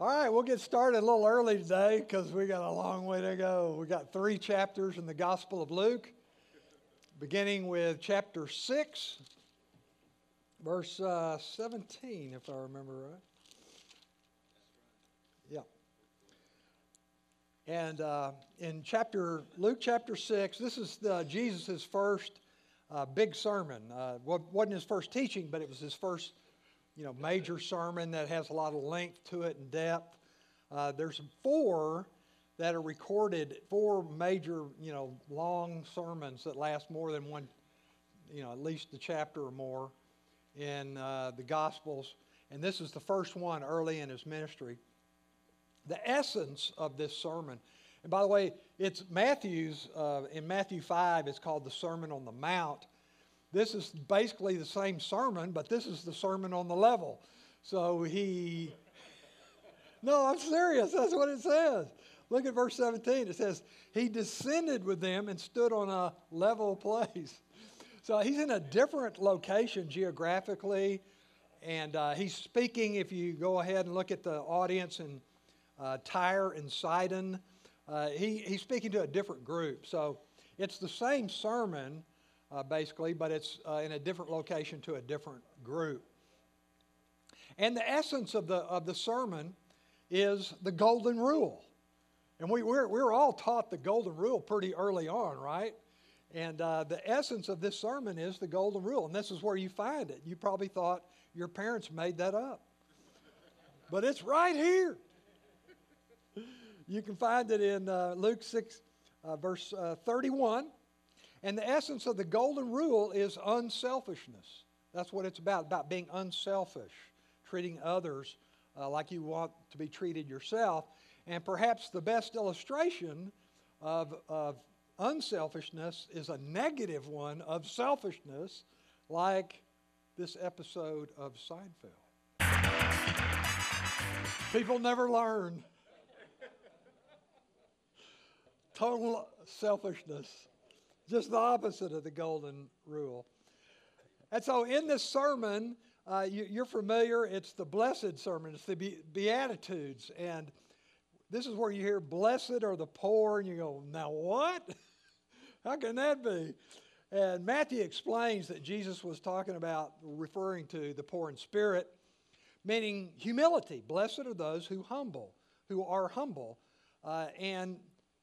All right, we'll get started a little early today because we got a long way to go. We got three chapters in the Gospel of Luke, beginning with chapter 6, verse uh, 17, if I remember right. Yeah. And uh, in chapter Luke chapter 6, this is Jesus' first uh, big sermon. Uh, wasn't his first teaching, but it was his first you know, major sermon that has a lot of length to it and depth. Uh, there's four that are recorded, four major, you know, long sermons that last more than one, you know, at least a chapter or more in uh, the Gospels. And this is the first one early in his ministry. The essence of this sermon, and by the way, it's Matthew's, uh, in Matthew 5, it's called the Sermon on the Mount. This is basically the same sermon, but this is the sermon on the level. So he. No, I'm serious. That's what it says. Look at verse 17. It says, He descended with them and stood on a level place. So he's in a different location geographically. And uh, he's speaking, if you go ahead and look at the audience in uh, Tyre and Sidon, uh, he, he's speaking to a different group. So it's the same sermon, uh, basically, but it's uh, in a different location to a different group. And the essence of the, of the sermon is the golden rule. And we, we're, we're all taught the golden rule pretty early on, right? And uh, the essence of this sermon is the golden rule. And this is where you find it. You probably thought your parents made that up. But it's right here. You can find it in uh, Luke 6, uh, verse uh, 31. And the essence of the golden rule is unselfishness. That's what it's about, about being unselfish, treating others uh, like you want to be treated yourself. And perhaps the best illustration of, of unselfishness is a negative one of selfishness, like this episode of Seinfeld. People never learn. Total selfishness just the opposite of the golden rule. And so, in this sermon, uh, you, are familiar, it's the blessed sermon, it's the Be- Beatitudes. And this is where you hear, Blessed are the poor, and you go, Now what? How can that be? And Matthew explains that Jesus was talking about, referring to the poor in spirit, meaning humility. Blessed are those who humble, who are humble. Uh, and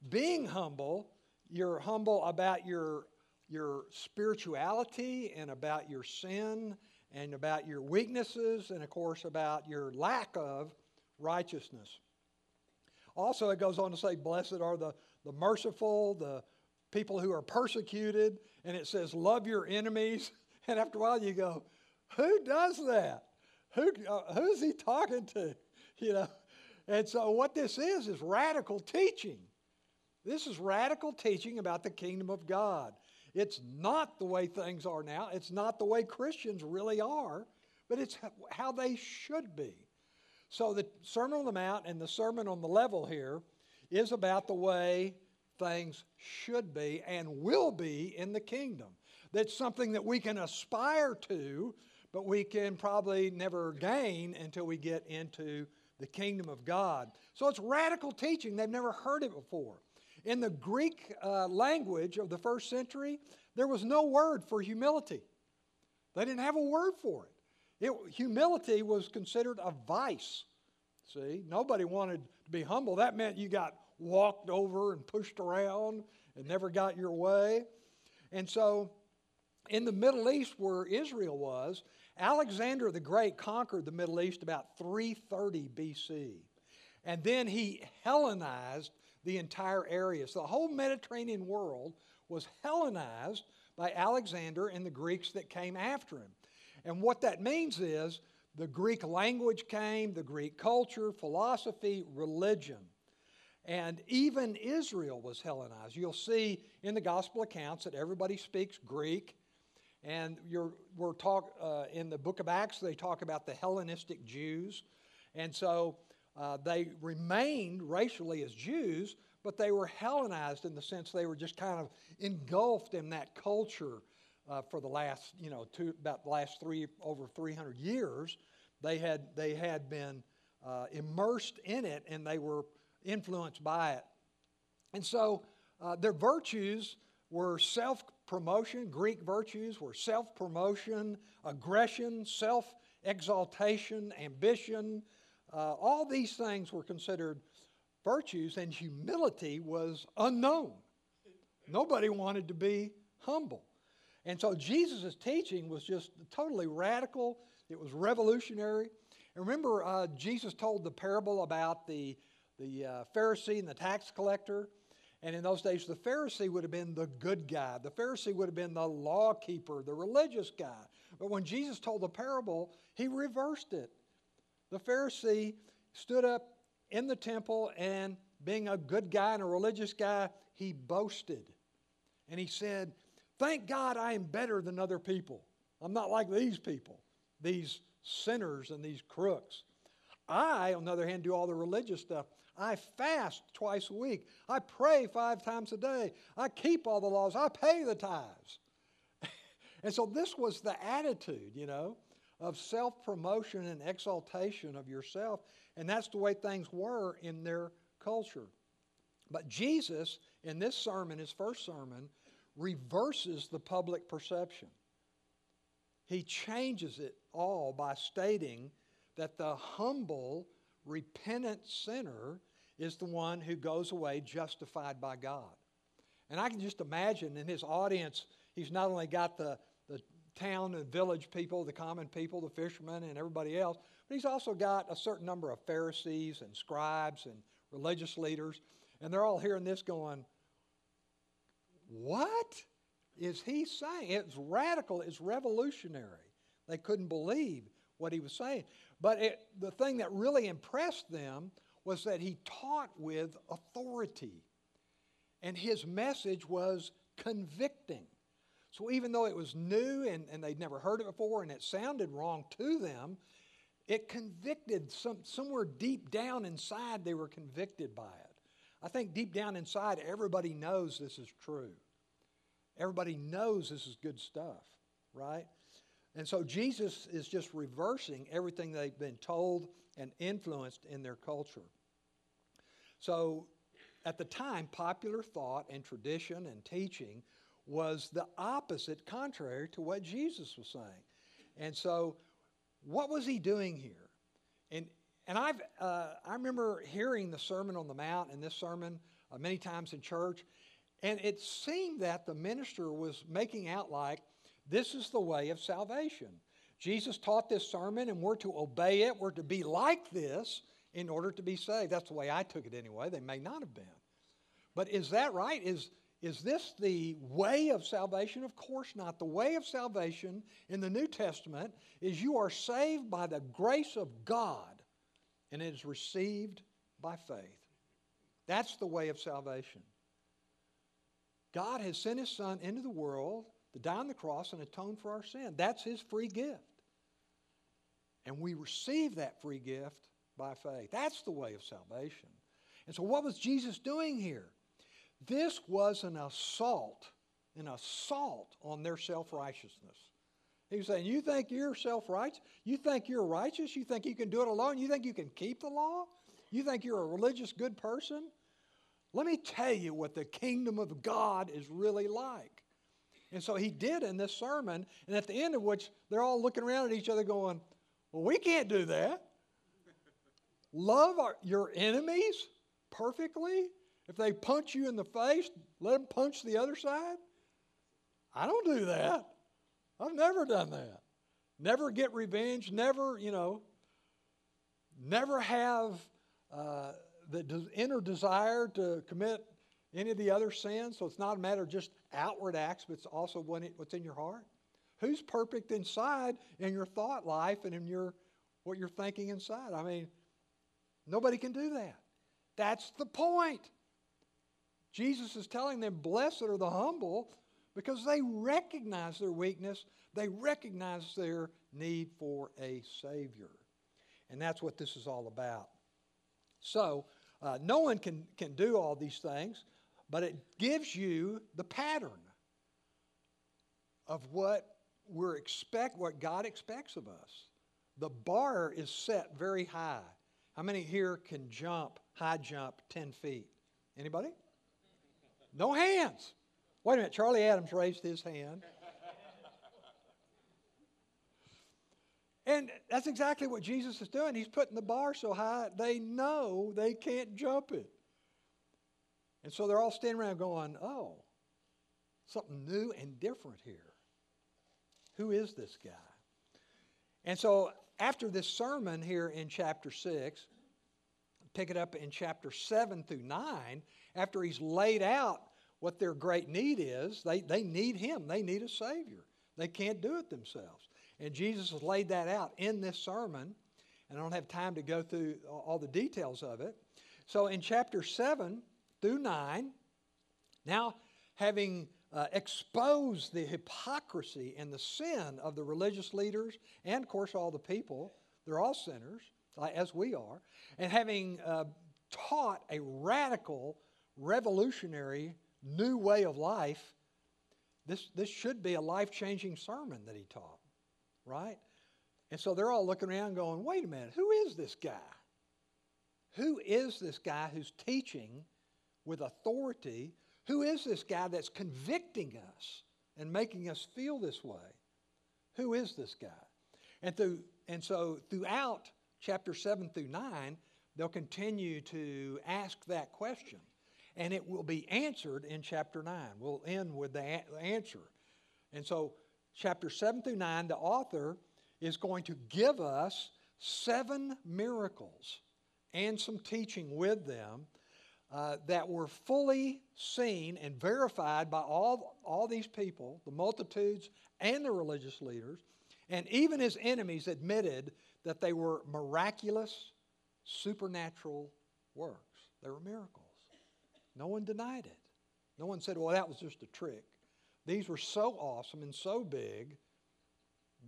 being humble you're humble about your, your spirituality and about your sin and about your weaknesses and, of course, about your lack of righteousness. Also, it goes on to say, Blessed are the, the merciful, the people who are persecuted. And it says, Love your enemies. And after a while, you go, Who does that? Who, uh, who's he talking to? You know? And so, what this is, is radical teaching. This is radical teaching about the kingdom of God. It's not the way things are now, it's not the way Christians really are, but it's how they should be. So, the Sermon on the Mount and the Sermon on the Level here is about the way things should be and will be in the kingdom. That's something that we can aspire to, but we can probably never gain until we get into the kingdom of God. So it's radical teaching. They've never heard it before. In the Greek uh, language of the first century, there was no word for humility. They didn't have a word for it. it. Humility was considered a vice. See, nobody wanted to be humble. That meant you got walked over and pushed around and never got your way. And so, in the Middle East, where Israel was, Alexander the Great conquered the Middle East about 330 BC. And then he Hellenized the entire area. So the whole Mediterranean world was Hellenized by Alexander and the Greeks that came after him. And what that means is the Greek language came, the Greek culture, philosophy, religion. And even Israel was Hellenized. You'll see in the gospel accounts that everybody speaks Greek. And we're talk, uh, in the book of Acts, they talk about the Hellenistic Jews. And so uh, they remained racially as Jews, but they were Hellenized in the sense they were just kind of engulfed in that culture uh, for the last, you know, two, about the last three, over 300 years. They had, they had been uh, immersed in it and they were influenced by it. And so uh, their virtues were self promotion. Greek virtues were self promotion, aggression, self exaltation, ambition. Uh, all these things were considered virtues, and humility was unknown. Nobody wanted to be humble. And so Jesus' teaching was just totally radical, it was revolutionary. And remember, uh, Jesus told the parable about the, the uh, Pharisee and the tax collector. And in those days, the Pharisee would have been the good guy. The Pharisee would have been the law keeper, the religious guy. But when Jesus told the parable, he reversed it. The Pharisee stood up in the temple and, being a good guy and a religious guy, he boasted. And he said, Thank God I am better than other people. I'm not like these people, these sinners and these crooks. I, on the other hand, do all the religious stuff. I fast twice a week. I pray five times a day. I keep all the laws. I pay the tithes. and so this was the attitude, you know, of self promotion and exaltation of yourself. And that's the way things were in their culture. But Jesus, in this sermon, his first sermon, reverses the public perception. He changes it all by stating that the humble, repentant sinner is the one who goes away justified by God. And I can just imagine in his audience, he's not only got the, the town and village people, the common people, the fishermen, and everybody else, but he's also got a certain number of Pharisees and scribes and religious leaders. And they're all hearing this going, What is he saying? It's radical, it's revolutionary. They couldn't believe what he was saying. But it, the thing that really impressed them was that he taught with authority. And his message was convicting. So even though it was new and, and they'd never heard it before and it sounded wrong to them, it convicted some, somewhere deep down inside they were convicted by it. I think deep down inside everybody knows this is true. Everybody knows this is good stuff, right? And so Jesus is just reversing everything they've been told and influenced in their culture. So at the time, popular thought and tradition and teaching was the opposite, contrary to what Jesus was saying. And so, what was he doing here? And, and I've, uh, I remember hearing the Sermon on the Mount and this sermon uh, many times in church, and it seemed that the minister was making out like this is the way of salvation. Jesus taught this sermon, and we're to obey it. We're to be like this in order to be saved. That's the way I took it anyway. They may not have been. But is that right? Is, is this the way of salvation? Of course not. The way of salvation in the New Testament is you are saved by the grace of God, and it is received by faith. That's the way of salvation. God has sent His Son into the world to die on the cross and atone for our sin. That's His free gift. And we receive that free gift by faith. That's the way of salvation. And so, what was Jesus doing here? This was an assault, an assault on their self righteousness. He was saying, You think you're self righteous? You think you're righteous? You think you can do it alone? You think you can keep the law? You think you're a religious good person? Let me tell you what the kingdom of God is really like. And so he did in this sermon, and at the end of which they're all looking around at each other going, Well, we can't do that. Love our, your enemies perfectly. If they punch you in the face, let them punch the other side. I don't do that. I've never done that. Never get revenge. Never, you know, never have uh, the inner desire to commit any of the other sins. So it's not a matter of just outward acts, but it's also what's in your heart. Who's perfect inside in your thought life and in your what you're thinking inside? I mean, Nobody can do that. That's the point. Jesus is telling them, Blessed are the humble, because they recognize their weakness, they recognize their need for a Savior. And that's what this is all about. So, uh, no one can, can do all these things, but it gives you the pattern of what we're expect what God expects of us. The bar is set very high. How many here can jump, high jump 10 feet? Anybody? No hands. Wait a minute, Charlie Adams raised his hand. And that's exactly what Jesus is doing. He's putting the bar so high they know they can't jump it. And so they're all standing around going, oh, something new and different here. Who is this guy? And so after this sermon here in chapter 6, pick it up in chapter 7 through 9, after he's laid out what their great need is, they, they need him. They need a Savior. They can't do it themselves. And Jesus has laid that out in this sermon, and I don't have time to go through all the details of it. So in chapter 7 through 9, now having uh, exposed the hypocrisy and the sin of the religious leaders and, of course, all the people, they're all sinners, as we are, and having uh, taught a radical, revolutionary, new way of life, this, this should be a life changing sermon that he taught right? And so they're all looking around going, wait a minute, who is this guy? Who is this guy who's teaching with authority? Who is this guy that's convicting us and making us feel this way? Who is this guy? And, through, and so throughout chapter 7 through 9, they'll continue to ask that question. And it will be answered in chapter 9. We'll end with the answer. And so chapter 7 through 9, the author is going to give us seven miracles and some teaching with them uh, that were fully seen and verified by all, all these people, the multitudes and the religious leaders, and even his enemies admitted that they were miraculous, supernatural works. They were miracles. No one denied it. No one said, well, that was just a trick. These were so awesome and so big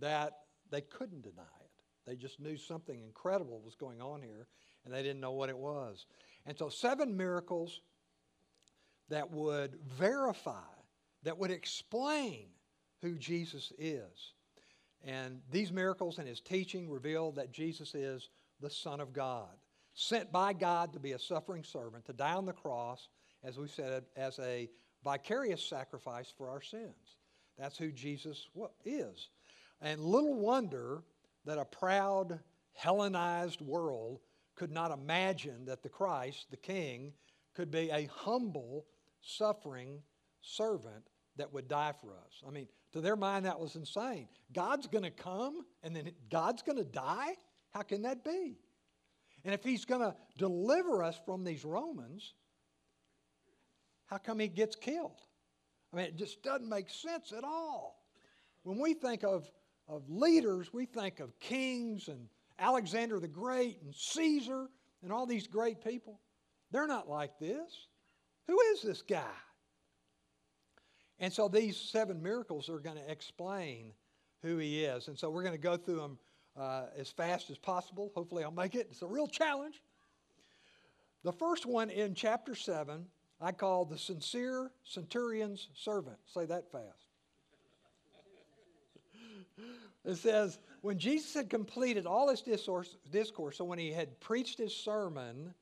that they couldn't deny it. They just knew something incredible was going on here, and they didn't know what it was. And so, seven miracles that would verify, that would explain who Jesus is. And these miracles and his teaching reveal that Jesus is the Son of God, sent by God to be a suffering servant, to die on the cross, as we said, as a vicarious sacrifice for our sins. That's who Jesus is. And little wonder that a proud, Hellenized world could not imagine that the Christ, the King, could be a humble, suffering servant that would die for us. I mean, to their mind, that was insane. God's going to come and then God's going to die? How can that be? And if He's going to deliver us from these Romans, how come he gets killed? I mean, it just doesn't make sense at all. When we think of, of leaders, we think of kings and Alexander the Great and Caesar and all these great people. They're not like this. Who is this guy? And so these seven miracles are going to explain who he is. And so we're going to go through them uh, as fast as possible. Hopefully, I'll make it. It's a real challenge. The first one in chapter 7 I call the sincere centurion's servant. Say that fast. it says, when Jesus had completed all his discourse, so when he had preached his sermon,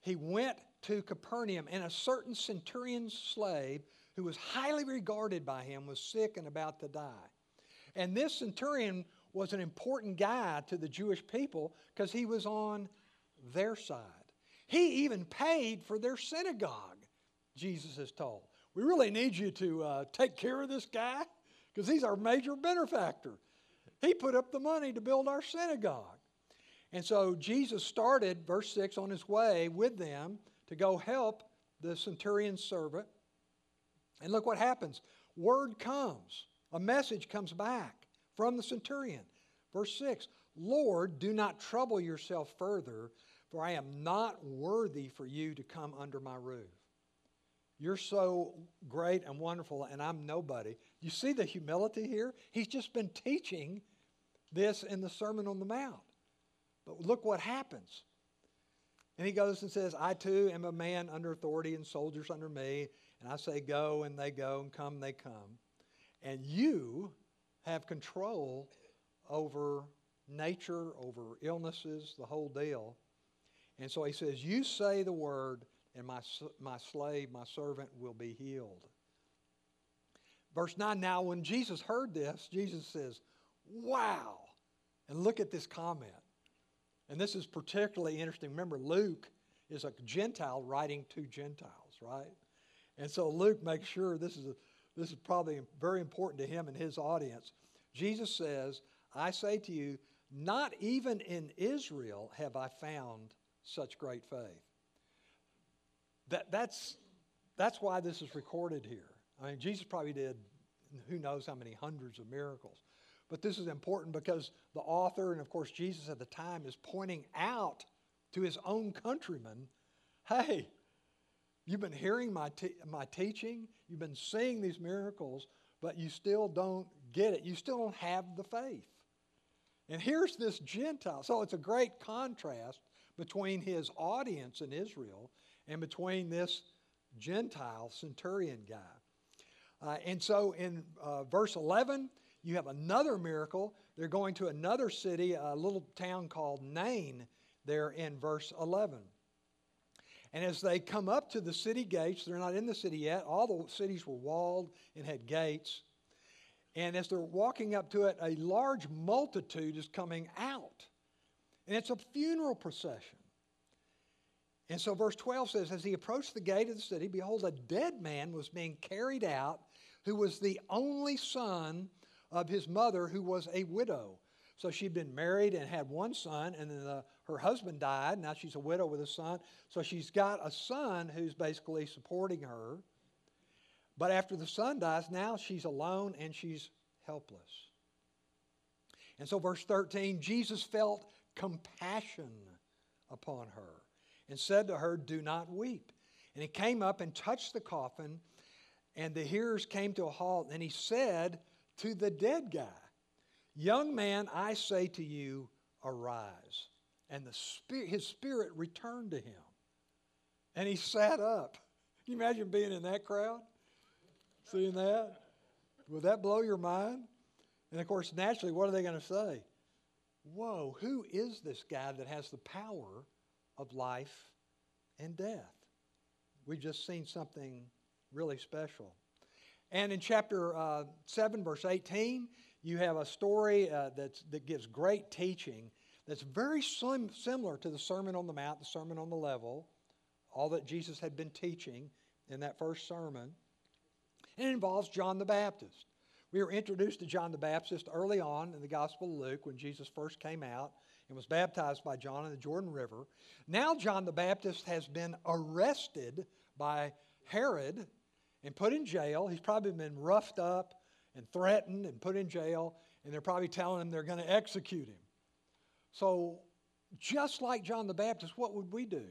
he went to Capernaum, and a certain centurion's slave, who was highly regarded by him, was sick and about to die. And this centurion was an important guy to the Jewish people because he was on their side. He even paid for their synagogue, Jesus is told. We really need you to uh, take care of this guy because he's our major benefactor. He put up the money to build our synagogue. And so Jesus started, verse 6, on his way with them to go help the centurion's servant. And look what happens. Word comes, a message comes back from the centurion. Verse 6 Lord, do not trouble yourself further, for I am not worthy for you to come under my roof. You're so great and wonderful, and I'm nobody. You see the humility here? He's just been teaching this in the Sermon on the Mount. But look what happens. And he goes and says, I too am a man under authority and soldiers under me. And I say, go, and they go, and come, they come. And you have control over nature, over illnesses, the whole deal. And so he says, You say the word, and my, my slave, my servant, will be healed. Verse 9 Now, when Jesus heard this, Jesus says, Wow. And look at this comment. And this is particularly interesting. Remember, Luke is a Gentile writing to Gentiles, right? And so Luke makes sure this is, a, this is probably very important to him and his audience. Jesus says, I say to you, not even in Israel have I found such great faith. That, that's, that's why this is recorded here. I mean, Jesus probably did who knows how many hundreds of miracles. But this is important because the author, and of course Jesus at the time, is pointing out to his own countrymen hey, you've been hearing my, te- my teaching, you've been seeing these miracles, but you still don't get it. You still don't have the faith. And here's this Gentile. So it's a great contrast between his audience in Israel and between this Gentile centurion guy. Uh, and so in uh, verse 11, you have another miracle. They're going to another city, a little town called Nain, there in verse 11. And as they come up to the city gates, they're not in the city yet. All the cities were walled and had gates. And as they're walking up to it, a large multitude is coming out. And it's a funeral procession. And so verse 12 says, As he approached the gate of the city, behold, a dead man was being carried out, who was the only son of his mother, who was a widow. So she'd been married and had one son, and then the, her husband died. Now she's a widow with a son. So she's got a son who's basically supporting her. But after the son dies, now she's alone and she's helpless. And so, verse 13 Jesus felt compassion upon her and said to her, Do not weep. And he came up and touched the coffin, and the hearers came to a halt. And he said to the dead guy, Young man, I say to you, arise. And the spirit, his spirit returned to him. And he sat up. Can you imagine being in that crowd? Seeing that? Would that blow your mind? And of course, naturally, what are they going to say? Whoa, who is this guy that has the power of life and death. We've just seen something really special. And in chapter uh, 7, verse 18, you have a story uh, that gives great teaching that's very sim- similar to the Sermon on the Mount, the Sermon on the Level, all that Jesus had been teaching in that first sermon. And it involves John the Baptist. We were introduced to John the Baptist early on in the Gospel of Luke when Jesus first came out and was baptized by John in the Jordan River. Now, John the Baptist has been arrested by Herod and put in jail. He's probably been roughed up and threatened and put in jail, and they're probably telling him they're going to execute him. So, just like John the Baptist, what would we do?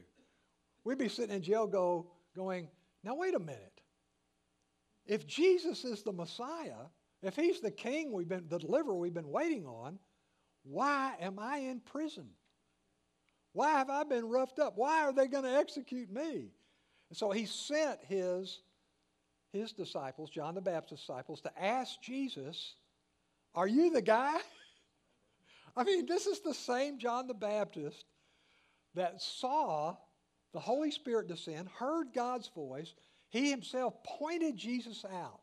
We'd be sitting in jail go, going, now wait a minute. If Jesus is the Messiah, if he's the king we've been, the deliverer we've been waiting on, why am I in prison? Why have I been roughed up? Why are they going to execute me? And so he sent his, his disciples, John the Baptist's disciples, to ask Jesus, Are you the guy? I mean, this is the same John the Baptist that saw the Holy Spirit descend, heard God's voice. He himself pointed Jesus out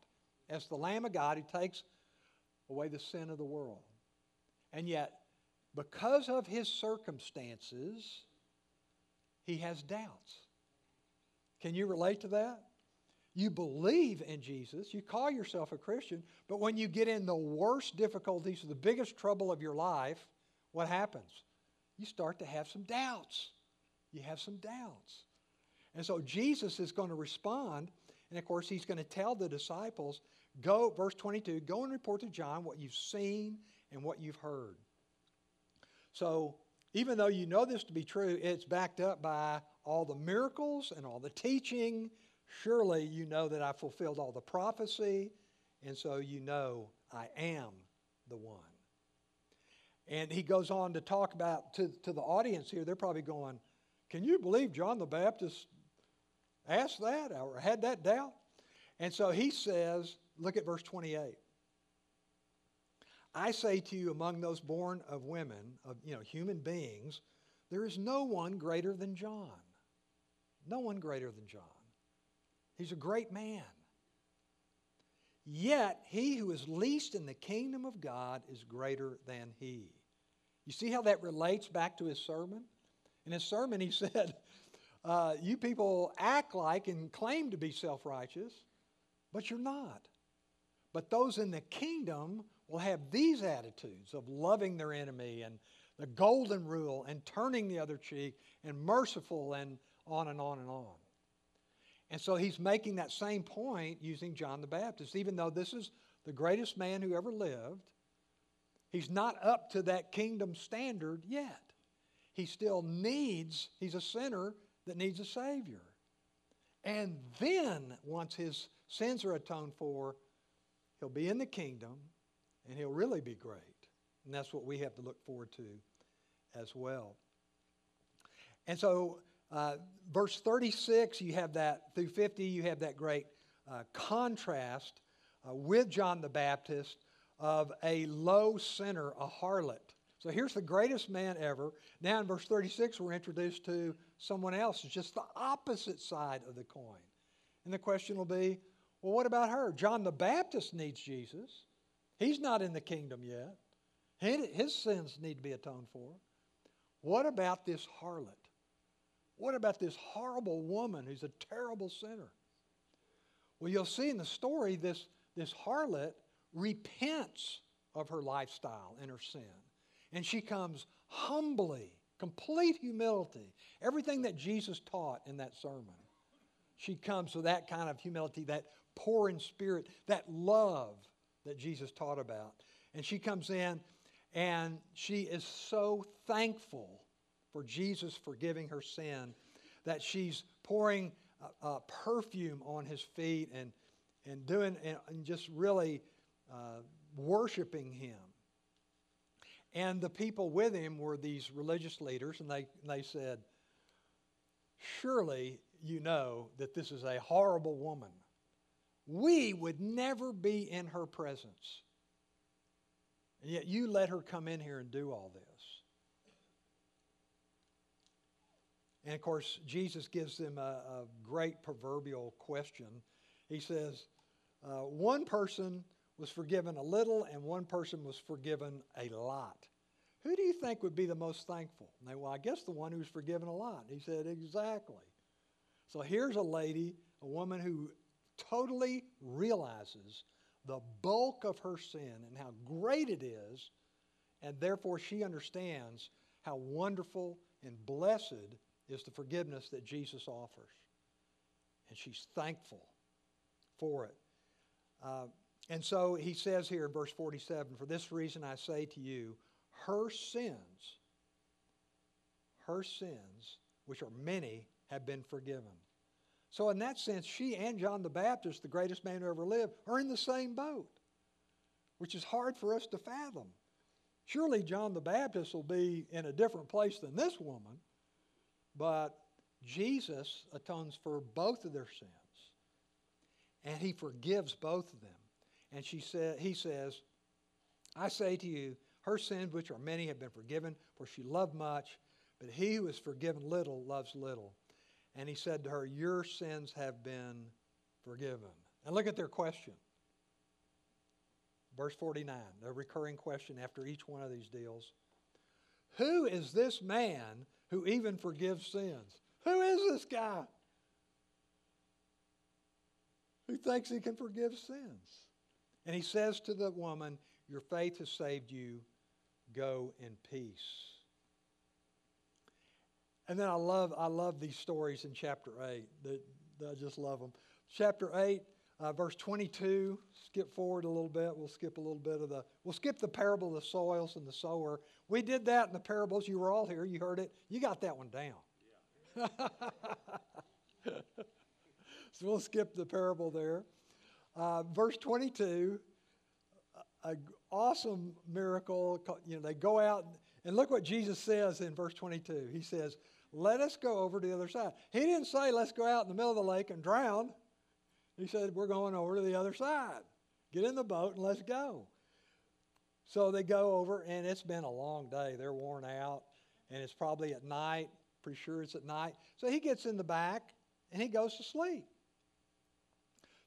as the Lamb of God who takes away the sin of the world. And yet, because of his circumstances, he has doubts. Can you relate to that? You believe in Jesus, you call yourself a Christian, but when you get in the worst difficulties, the biggest trouble of your life, what happens? You start to have some doubts. You have some doubts. And so Jesus is going to respond, and of course, he's going to tell the disciples, go, verse 22, go and report to John what you've seen and what you've heard. So, even though you know this to be true, it's backed up by all the miracles and all the teaching. Surely you know that I fulfilled all the prophecy, and so you know I am the one. And he goes on to talk about to, to the audience here, they're probably going, Can you believe John the Baptist asked that or had that doubt? And so he says, Look at verse 28. I say to you, among those born of women, of you know, human beings, there is no one greater than John. No one greater than John. He's a great man. Yet he who is least in the kingdom of God is greater than he. You see how that relates back to his sermon? In his sermon, he said, uh, You people act like and claim to be self righteous, but you're not. But those in the kingdom will have these attitudes of loving their enemy and the golden rule and turning the other cheek and merciful and on and on and on. And so he's making that same point using John the Baptist. Even though this is the greatest man who ever lived, he's not up to that kingdom standard yet. He still needs, he's a sinner that needs a Savior. And then, once his sins are atoned for, he'll be in the kingdom and he'll really be great. And that's what we have to look forward to as well. And so uh, verse 36, you have that, through 50, you have that great uh, contrast uh, with John the Baptist of a low sinner, a harlot. So here's the greatest man ever. Now in verse 36, we're introduced to someone else. It's just the opposite side of the coin. And the question will be well, what about her? John the Baptist needs Jesus. He's not in the kingdom yet. His sins need to be atoned for. What about this harlot? What about this horrible woman who's a terrible sinner? Well, you'll see in the story this, this harlot repents of her lifestyle and her sin. And she comes humbly, complete humility, everything that Jesus taught in that sermon. She comes with that kind of humility, that poor in spirit, that love that Jesus taught about. And she comes in and she is so thankful for Jesus forgiving her sin, that she's pouring perfume on his feet and, and doing and, and just really uh, worshiping him. And the people with him were these religious leaders, and they, and they said, Surely you know that this is a horrible woman. We would never be in her presence. And yet you let her come in here and do all this. And of course, Jesus gives them a, a great proverbial question. He says, uh, One person was forgiven a little, and one person was forgiven a lot. Who do you think would be the most thankful? And they, well, I guess the one who's forgiven a lot. He said, Exactly. So here's a lady, a woman who totally realizes the bulk of her sin and how great it is, and therefore she understands how wonderful and blessed is the forgiveness that Jesus offers. And she's thankful for it. Uh, and so he says here in verse 47 For this reason I say to you, her sins, her sins, which are many, have been forgiven. So, in that sense, she and John the Baptist, the greatest man who ever lived, are in the same boat, which is hard for us to fathom. Surely John the Baptist will be in a different place than this woman but Jesus atones for both of their sins. And he forgives both of them. And she said, he says, I say to you, her sins, which are many, have been forgiven, for she loved much, but he who is forgiven little loves little. And he said to her, Your sins have been forgiven. And look at their question. Verse 49, the recurring question after each one of these deals Who is this man who even forgives sins. Who is this guy who thinks he can forgive sins? And he says to the woman, Your faith has saved you. Go in peace. And then I love, I love these stories in chapter 8. That, I just love them. Chapter 8, uh, verse 22, skip forward a little bit. We'll skip a little bit of the, we'll skip the parable of the soils and the sower. We did that in the parables. You were all here. You heard it. You got that one down. So we'll skip the parable there. Uh, verse 22, an awesome miracle. You know, they go out and look what Jesus says in verse 22. He says, Let us go over to the other side. He didn't say, Let's go out in the middle of the lake and drown. He said, We're going over to the other side. Get in the boat and let's go. So they go over, and it's been a long day. They're worn out, and it's probably at night. Pretty sure it's at night. So he gets in the back and he goes to sleep.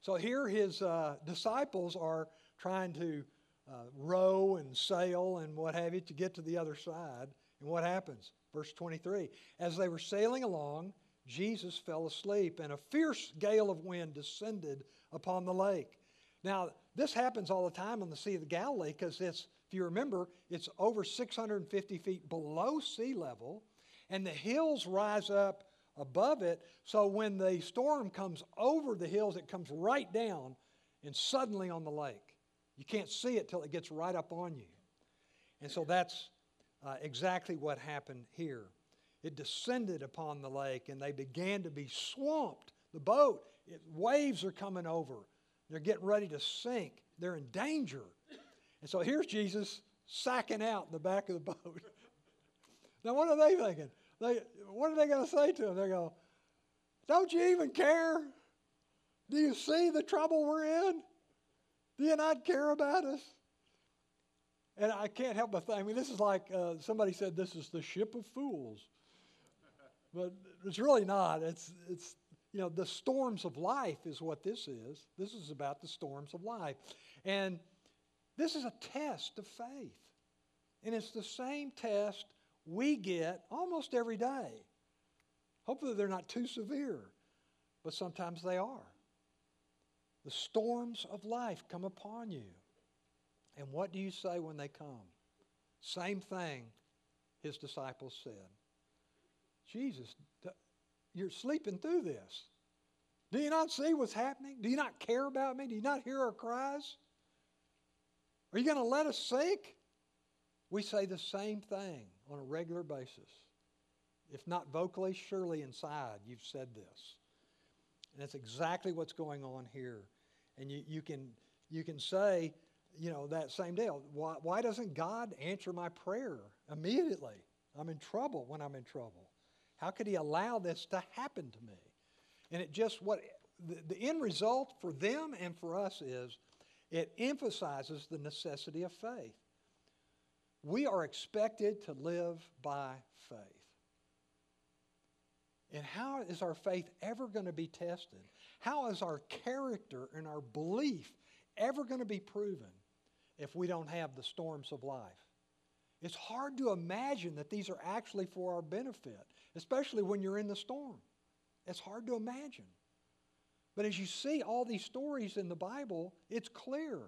So here his uh, disciples are trying to uh, row and sail and what have you to get to the other side. And what happens? Verse 23 As they were sailing along, Jesus fell asleep, and a fierce gale of wind descended upon the lake. Now, this happens all the time on the Sea of the Galilee because it's, if you remember, it's over 650 feet below sea level, and the hills rise up above it. So when the storm comes over the hills, it comes right down and suddenly on the lake. You can't see it till it gets right up on you. And so that's uh, exactly what happened here. It descended upon the lake and they began to be swamped. The boat, it, waves are coming over. They're getting ready to sink. They're in danger. And so here's Jesus sacking out in the back of the boat. now, what are they thinking? They, what are they going to say to him? They go, Don't you even care? Do you see the trouble we're in? Do you not care about us? And I can't help but think, I mean, this is like uh, somebody said, this is the ship of fools. But it's really not. It's, it's, you know, the storms of life is what this is. This is about the storms of life. And this is a test of faith. And it's the same test we get almost every day. Hopefully, they're not too severe, but sometimes they are. The storms of life come upon you. And what do you say when they come? Same thing his disciples said Jesus, you're sleeping through this. Do you not see what's happening? Do you not care about me? Do you not hear our cries? Are you going to let us sink? We say the same thing on a regular basis. If not vocally, surely inside you've said this. And that's exactly what's going on here. And you, you, can, you can say, you know, that same day, why, why doesn't God answer my prayer immediately? I'm in trouble when I'm in trouble. How could He allow this to happen to me? And it just, what the, the end result for them and for us is it emphasizes the necessity of faith. We are expected to live by faith. And how is our faith ever going to be tested? How is our character and our belief ever going to be proven if we don't have the storms of life? It's hard to imagine that these are actually for our benefit, especially when you're in the storm. It's hard to imagine. But as you see all these stories in the Bible, it's clear.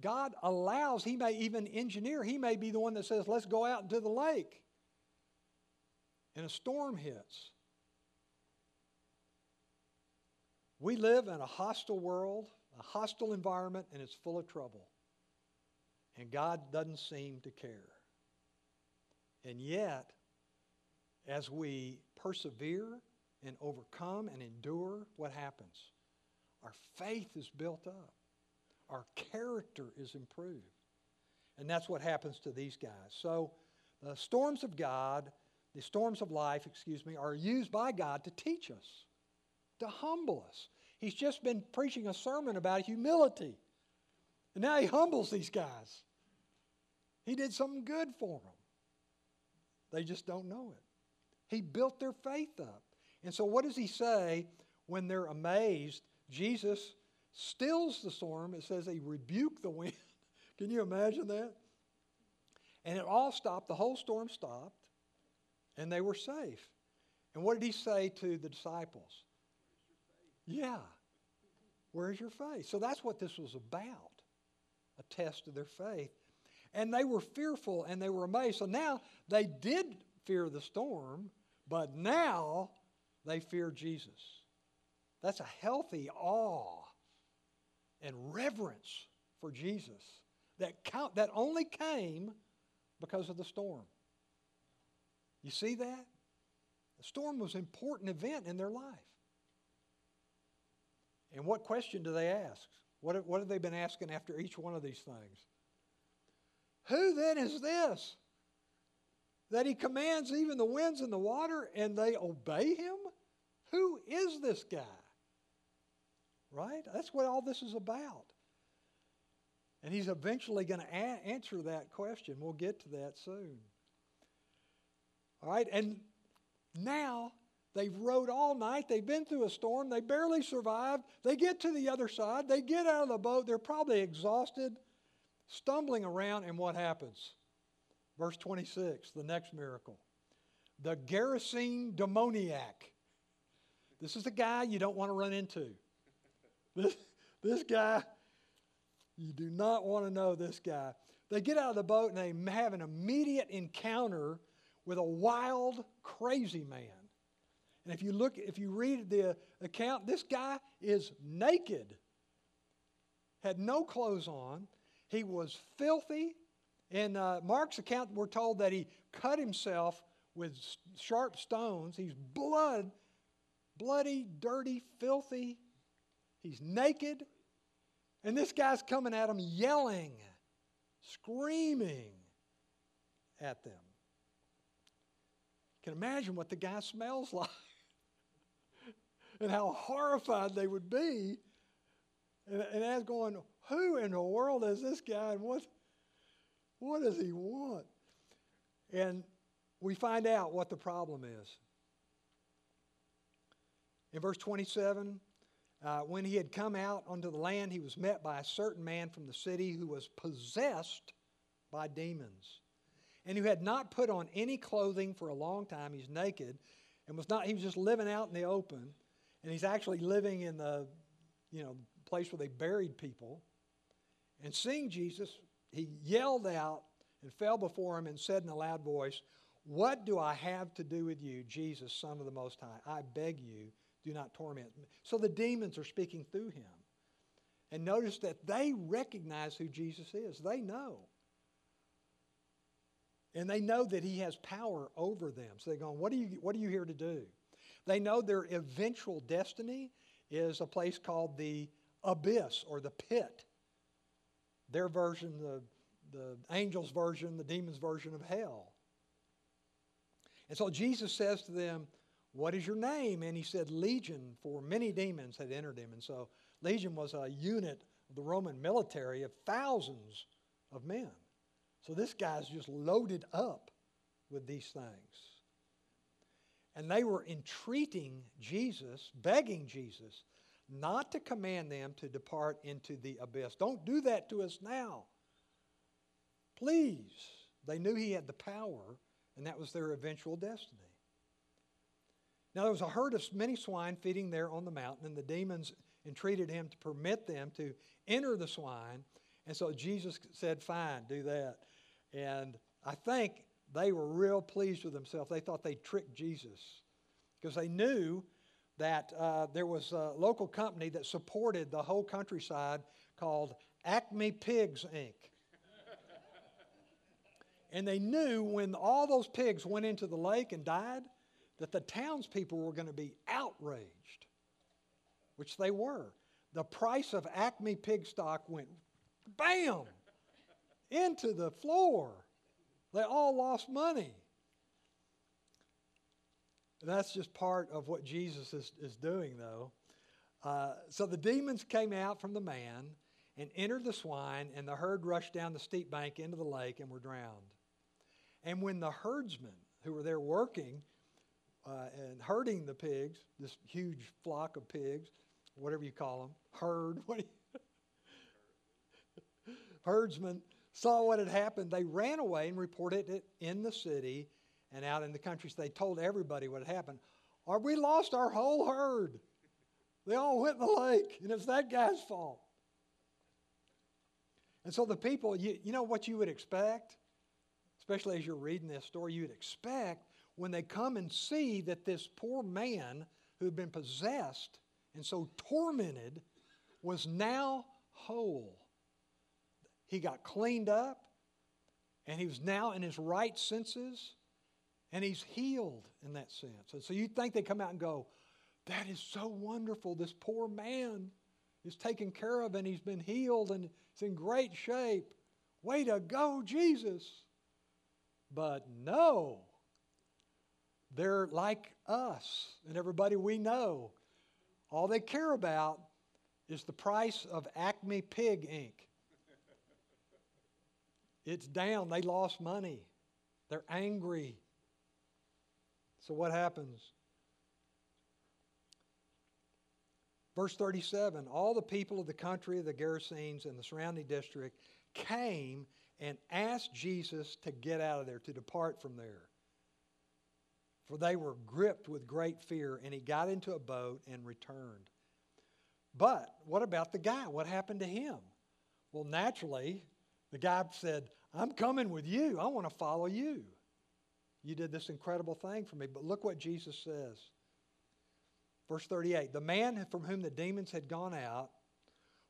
God allows, He may even engineer, He may be the one that says, let's go out into the lake. And a storm hits. We live in a hostile world, a hostile environment, and it's full of trouble. And God doesn't seem to care. And yet, as we persevere and overcome and endure, what happens? Our faith is built up our character is improved. And that's what happens to these guys. So the storms of God, the storms of life, excuse me, are used by God to teach us, to humble us. He's just been preaching a sermon about humility. And now he humbles these guys. He did something good for them. They just don't know it. He built their faith up. And so, what does he say when they're amazed? Jesus stills the storm. It says he rebuked the wind. Can you imagine that? And it all stopped. The whole storm stopped, and they were safe. And what did he say to the disciples? Yeah. Where's your faith? So that's what this was about a test of their faith. And they were fearful and they were amazed. So now they did fear the storm, but now they fear Jesus. That's a healthy awe and reverence for Jesus that, count, that only came because of the storm. You see that? The storm was an important event in their life. And what question do they ask? What, what have they been asking after each one of these things? Who then is this that he commands even the winds and the water and they obey him? Who is this guy? Right? That's what all this is about. And he's eventually going to answer that question. We'll get to that soon. All right, and now they've rowed all night. They've been through a storm. They barely survived. They get to the other side. They get out of the boat. They're probably exhausted, stumbling around, and what happens? Verse 26, the next miracle. The Gerasene demoniac. This is the guy you don't want to run into. This, this guy, you do not want to know this guy. They get out of the boat and they have an immediate encounter with a wild, crazy man. And if you look, if you read the account, this guy is naked, had no clothes on. He was filthy. In uh, Mark's account, we're told that he cut himself with sharp stones. He's blood, bloody, dirty, filthy. He's naked. And this guy's coming at him yelling, screaming at them. You can imagine what the guy smells like and how horrified they would be. And, and as going, who in the world is this guy and what, what does he want? And we find out what the problem is. In verse 27, uh, when he had come out onto the land, he was met by a certain man from the city who was possessed by demons and who had not put on any clothing for a long time. He's naked and was not, he was just living out in the open. And he's actually living in the, you know, place where they buried people. And seeing Jesus, he yelled out and fell before him and said in a loud voice, What do I have to do with you, Jesus, Son of the Most High? I beg you, do not torment me. So the demons are speaking through him. And notice that they recognize who Jesus is, they know. And they know that he has power over them. So they're going, what are, you, what are you here to do? They know their eventual destiny is a place called the abyss or the pit. Their version, the, the angel's version, the demon's version of hell. And so Jesus says to them, What is your name? And he said, Legion, for many demons had entered him. And so Legion was a unit of the Roman military of thousands of men. So this guy's just loaded up with these things. And they were entreating Jesus, begging Jesus, not to command them to depart into the abyss. Don't do that to us now. Please. They knew he had the power, and that was their eventual destiny. Now, there was a herd of many swine feeding there on the mountain, and the demons entreated him to permit them to enter the swine. And so Jesus said, Fine, do that. And I think they were real pleased with themselves. They thought they tricked Jesus because they knew that uh, there was a local company that supported the whole countryside called Acme Pigs, Inc. and they knew when all those pigs went into the lake and died that the townspeople were going to be outraged, which they were. The price of Acme pig stock went bam into the floor. They all lost money. That's just part of what Jesus is, is doing, though. Uh, so the demons came out from the man and entered the swine, and the herd rushed down the steep bank into the lake and were drowned. And when the herdsmen who were there working uh, and herding the pigs, this huge flock of pigs, whatever you call them, herd, what herdsmen, saw what had happened, they ran away and reported it in the city and out in the country. They told everybody what had happened. Or we lost our whole herd. They all went in the lake, and it's that guy's fault. And so the people, you, you know what you would expect, especially as you're reading this story, you would expect when they come and see that this poor man who had been possessed and so tormented was now whole. He got cleaned up, and he was now in his right senses. And he's healed in that sense. And so you think they come out and go, that is so wonderful. This poor man is taken care of and he's been healed and he's in great shape. Way to go, Jesus. But no, they're like us and everybody we know. All they care about is the price of Acme Pig Ink. It's down. They lost money. They're angry. So what happens? Verse 37 All the people of the country of the Gerasenes and the surrounding district came and asked Jesus to get out of there, to depart from there. For they were gripped with great fear, and he got into a boat and returned. But what about the guy? What happened to him? Well, naturally, the guy said, I'm coming with you. I want to follow you. You did this incredible thing for me. But look what Jesus says. Verse 38 The man from whom the demons had gone out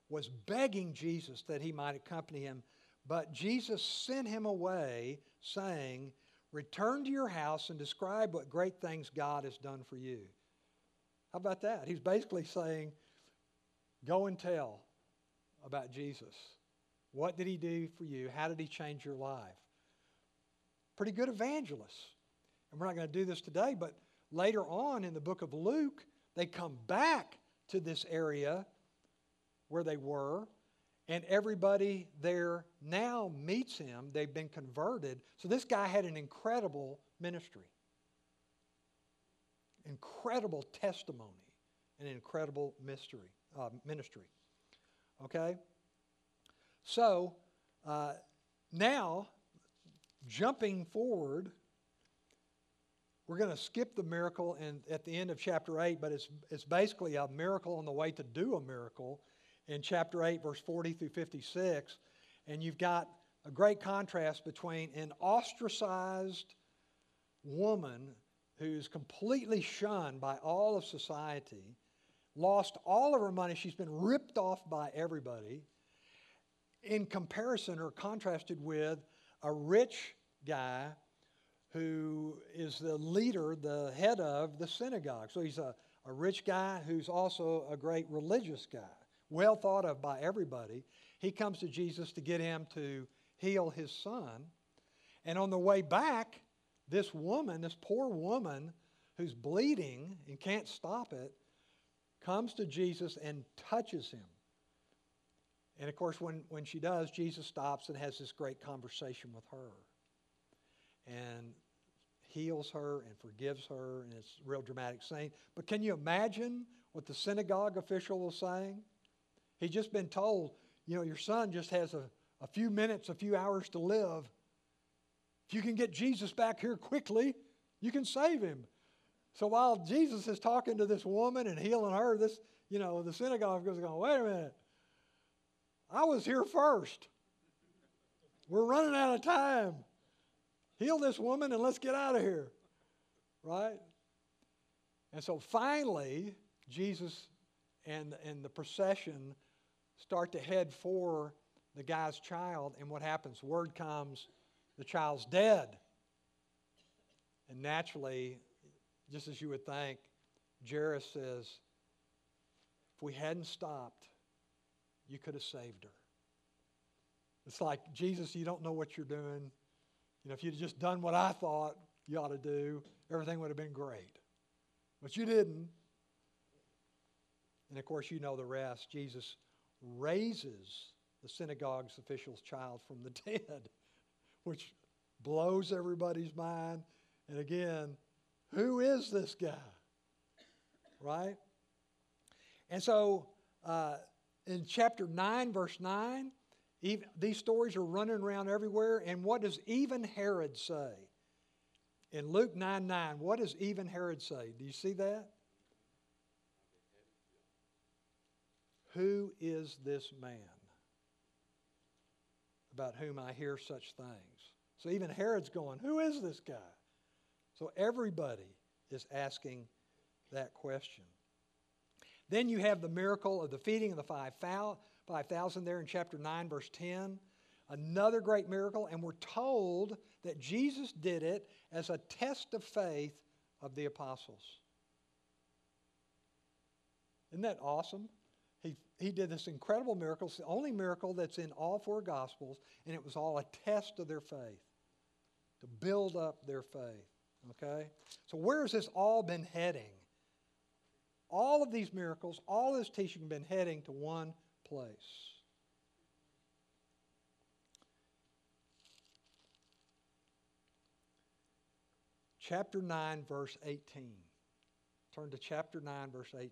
was begging Jesus that he might accompany him, but Jesus sent him away, saying, Return to your house and describe what great things God has done for you. How about that? He's basically saying, Go and tell about Jesus. What did he do for you? How did he change your life? Pretty good evangelist. And we're not going to do this today, but later on in the book of Luke, they come back to this area where they were, and everybody there now meets him. They've been converted. So this guy had an incredible ministry, incredible testimony, an incredible mystery, uh, ministry. Okay? So uh, now, jumping forward, we're going to skip the miracle in, at the end of chapter 8, but it's, it's basically a miracle on the way to do a miracle in chapter 8, verse 40 through 56. And you've got a great contrast between an ostracized woman who's completely shunned by all of society, lost all of her money, she's been ripped off by everybody in comparison or contrasted with a rich guy who is the leader, the head of the synagogue. So he's a, a rich guy who's also a great religious guy, well thought of by everybody. He comes to Jesus to get him to heal his son. And on the way back, this woman, this poor woman who's bleeding and can't stop it, comes to Jesus and touches him. And of course, when, when she does, Jesus stops and has this great conversation with her and heals her and forgives her, and it's a real dramatic scene. But can you imagine what the synagogue official was saying? He'd just been told, you know, your son just has a, a few minutes, a few hours to live. If you can get Jesus back here quickly, you can save him. So while Jesus is talking to this woman and healing her, this, you know, the synagogue goes going, wait a minute. I was here first. We're running out of time. Heal this woman and let's get out of here. Right? And so finally, Jesus and, and the procession start to head for the guy's child. And what happens? Word comes the child's dead. And naturally, just as you would think, Jairus says, if we hadn't stopped, you could have saved her. It's like, Jesus, you don't know what you're doing. You know, if you'd just done what I thought you ought to do, everything would have been great. But you didn't. And of course, you know the rest. Jesus raises the synagogue's official's child from the dead, which blows everybody's mind. And again, who is this guy? Right? And so uh, in chapter 9, verse 9, even, these stories are running around everywhere. And what does even Herod say? In Luke 9 9, what does even Herod say? Do you see that? Who is this man about whom I hear such things? So even Herod's going, Who is this guy? So everybody is asking that question. Then you have the miracle of the feeding of the 5,000 there in chapter 9, verse 10. Another great miracle, and we're told that Jesus did it as a test of faith of the apostles. Isn't that awesome? He, he did this incredible miracle. It's the only miracle that's in all four Gospels, and it was all a test of their faith, to build up their faith. Okay? So, where has this all been heading? All of these miracles, all this teaching been heading to one place. Chapter 9, verse 18. Turn to chapter 9, verse 18.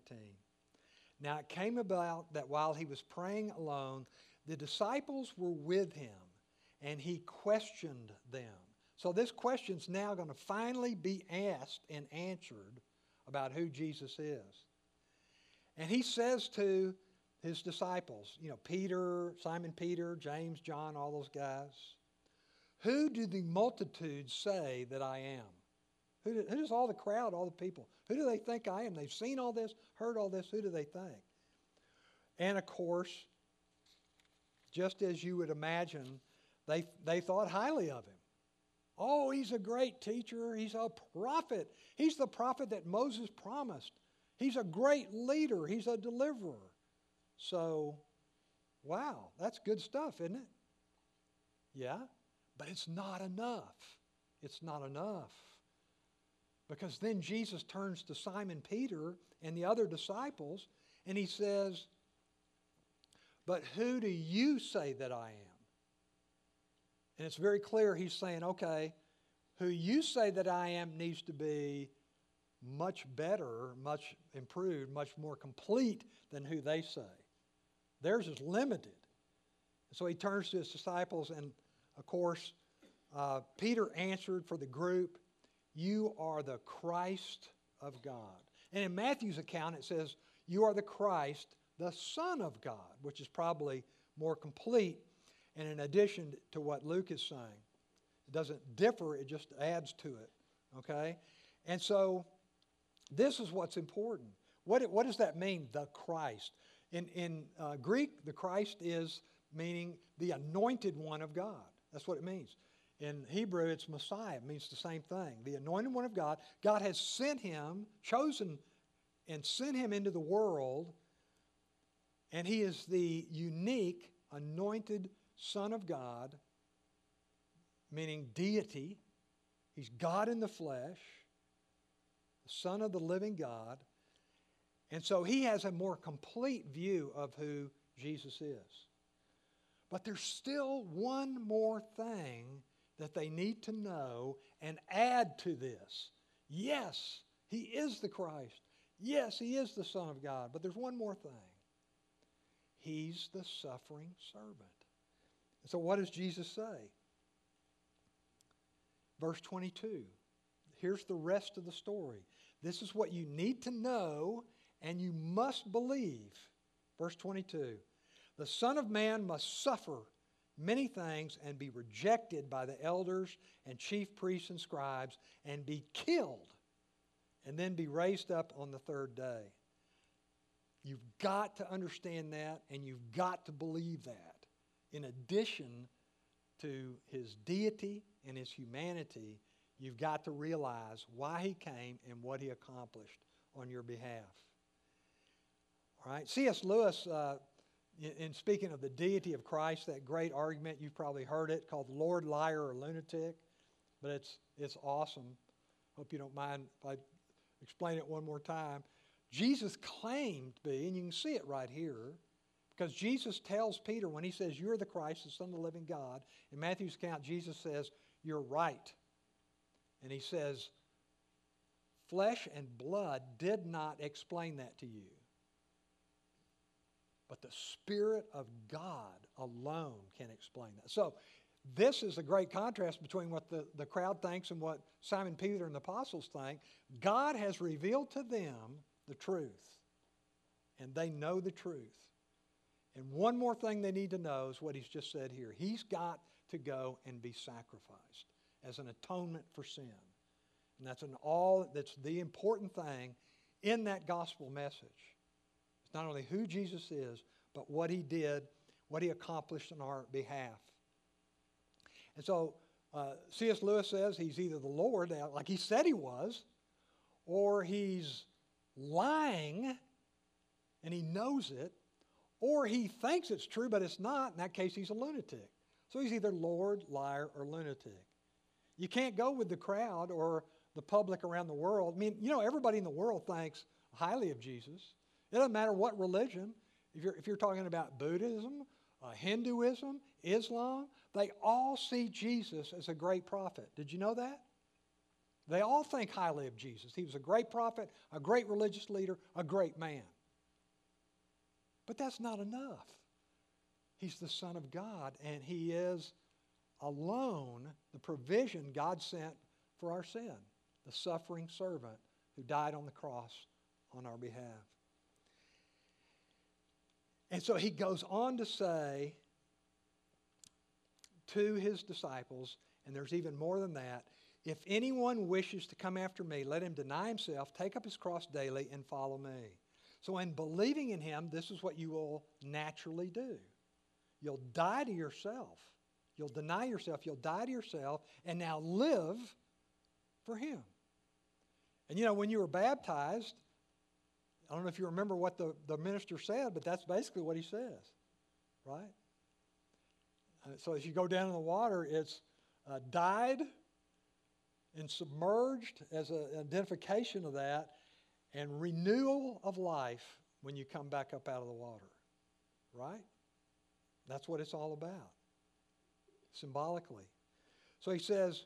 Now it came about that while he was praying alone, the disciples were with him, and he questioned them. So this question's now going to finally be asked and answered about who Jesus is. And he says to his disciples, you know, Peter, Simon Peter, James, John, all those guys, who do the multitudes say that I am? Who, do, who does all the crowd, all the people, who do they think I am? They've seen all this, heard all this, who do they think? And of course, just as you would imagine, they, they thought highly of him. Oh, he's a great teacher. He's a prophet. He's the prophet that Moses promised. He's a great leader. He's a deliverer. So, wow, that's good stuff, isn't it? Yeah, but it's not enough. It's not enough. Because then Jesus turns to Simon Peter and the other disciples and he says, But who do you say that I am? And it's very clear he's saying, okay, who you say that I am needs to be much better, much improved, much more complete than who they say. Theirs is limited. So he turns to his disciples, and of course, uh, Peter answered for the group, You are the Christ of God. And in Matthew's account, it says, You are the Christ, the Son of God, which is probably more complete and in addition to what Luke is saying. It doesn't differ, it just adds to it. Okay? And so this is what's important. What, what does that mean, the Christ? In, in uh, Greek, the Christ is meaning the anointed one of God. That's what it means. In Hebrew, it's Messiah. It means the same thing. The anointed one of God. God has sent him, chosen, and sent him into the world, and he is the unique, anointed Son of God, meaning deity. He's God in the flesh, the Son of the living God. And so he has a more complete view of who Jesus is. But there's still one more thing that they need to know and add to this. Yes, he is the Christ. Yes, he is the Son of God. But there's one more thing. He's the suffering servant. So, what does Jesus say? Verse 22. Here's the rest of the story. This is what you need to know and you must believe. Verse 22. The Son of Man must suffer many things and be rejected by the elders and chief priests and scribes and be killed and then be raised up on the third day. You've got to understand that and you've got to believe that in addition to his deity and his humanity, you've got to realize why he came and what he accomplished on your behalf. All right, C.S. Lewis, uh, in speaking of the deity of Christ, that great argument, you've probably heard it called Lord, Liar, or Lunatic, but it's, it's awesome. Hope you don't mind if I explain it one more time. Jesus claimed to be, and you can see it right here, because Jesus tells Peter when he says, You're the Christ, the Son of the living God, in Matthew's account, Jesus says, You're right. And he says, Flesh and blood did not explain that to you. But the Spirit of God alone can explain that. So, this is a great contrast between what the, the crowd thinks and what Simon Peter and the apostles think. God has revealed to them the truth, and they know the truth. And one more thing they need to know is what he's just said here. He's got to go and be sacrificed as an atonement for sin. And that's an all that's the important thing in that gospel message. It's not only who Jesus is, but what he did, what he accomplished on our behalf. And so uh, C.S. Lewis says he's either the Lord, like he said he was, or he's lying and he knows it, or he thinks it's true, but it's not. In that case, he's a lunatic. So he's either Lord, liar, or lunatic. You can't go with the crowd or the public around the world. I mean, you know, everybody in the world thinks highly of Jesus. It doesn't matter what religion. If you're, if you're talking about Buddhism, uh, Hinduism, Islam, they all see Jesus as a great prophet. Did you know that? They all think highly of Jesus. He was a great prophet, a great religious leader, a great man. But that's not enough. He's the Son of God, and He is alone the provision God sent for our sin, the suffering servant who died on the cross on our behalf. And so he goes on to say to his disciples, and there's even more than that if anyone wishes to come after me, let him deny himself, take up his cross daily, and follow me. So, in believing in him, this is what you will naturally do. You'll die to yourself. You'll deny yourself. You'll die to yourself and now live for him. And you know, when you were baptized, I don't know if you remember what the, the minister said, but that's basically what he says, right? Uh, so as you go down in the water, it's uh, died and submerged as an identification of that, and renewal of life when you come back up out of the water, right? That's what it's all about, symbolically. So he says,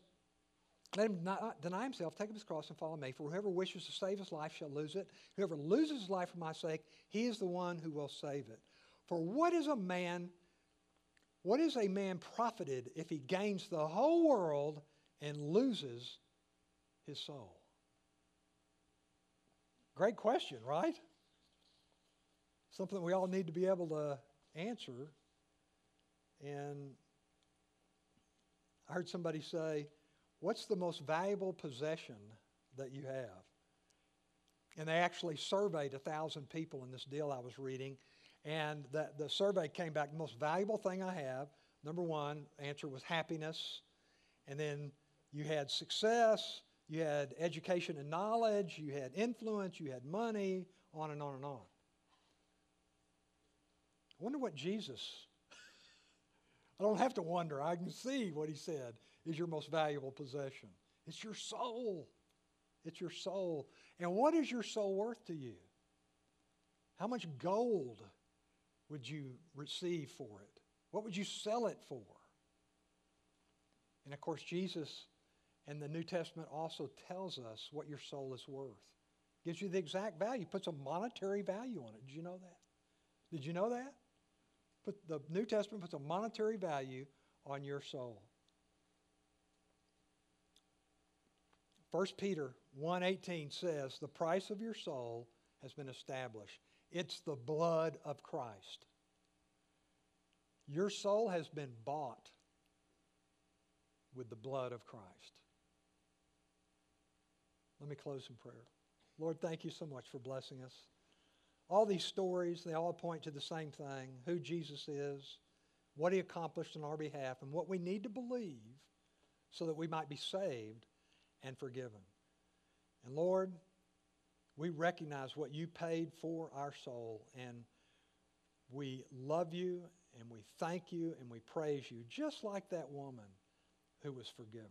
let him not uh, deny himself, take up his cross, and follow me. For whoever wishes to save his life shall lose it. Whoever loses his life for my sake, he is the one who will save it. For what is a man, what is a man profited if he gains the whole world and loses his soul? Great question, right? Something we all need to be able to answer. And I heard somebody say, What's the most valuable possession that you have? And they actually surveyed a thousand people in this deal I was reading. And the, the survey came back the most valuable thing I have, number one, answer was happiness. And then you had success, you had education and knowledge, you had influence, you had money, on and on and on. I wonder what Jesus, I don't have to wonder, I can see what he said is your most valuable possession. It's your soul. It's your soul. And what is your soul worth to you? How much gold would you receive for it? What would you sell it for? And of course, Jesus and the New Testament also tells us what your soul is worth. Gives you the exact value, puts a monetary value on it. Did you know that? Did you know that? Put the New Testament puts a monetary value on your soul. 1 Peter 1:18 says, "The price of your soul has been established. It's the blood of Christ." Your soul has been bought with the blood of Christ. Let me close in prayer. Lord, thank you so much for blessing us. All these stories, they all point to the same thing who Jesus is, what he accomplished on our behalf, and what we need to believe so that we might be saved and forgiven. And Lord, we recognize what you paid for our soul, and we love you, and we thank you, and we praise you, just like that woman who was forgiven.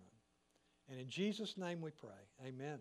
And in Jesus' name we pray. Amen.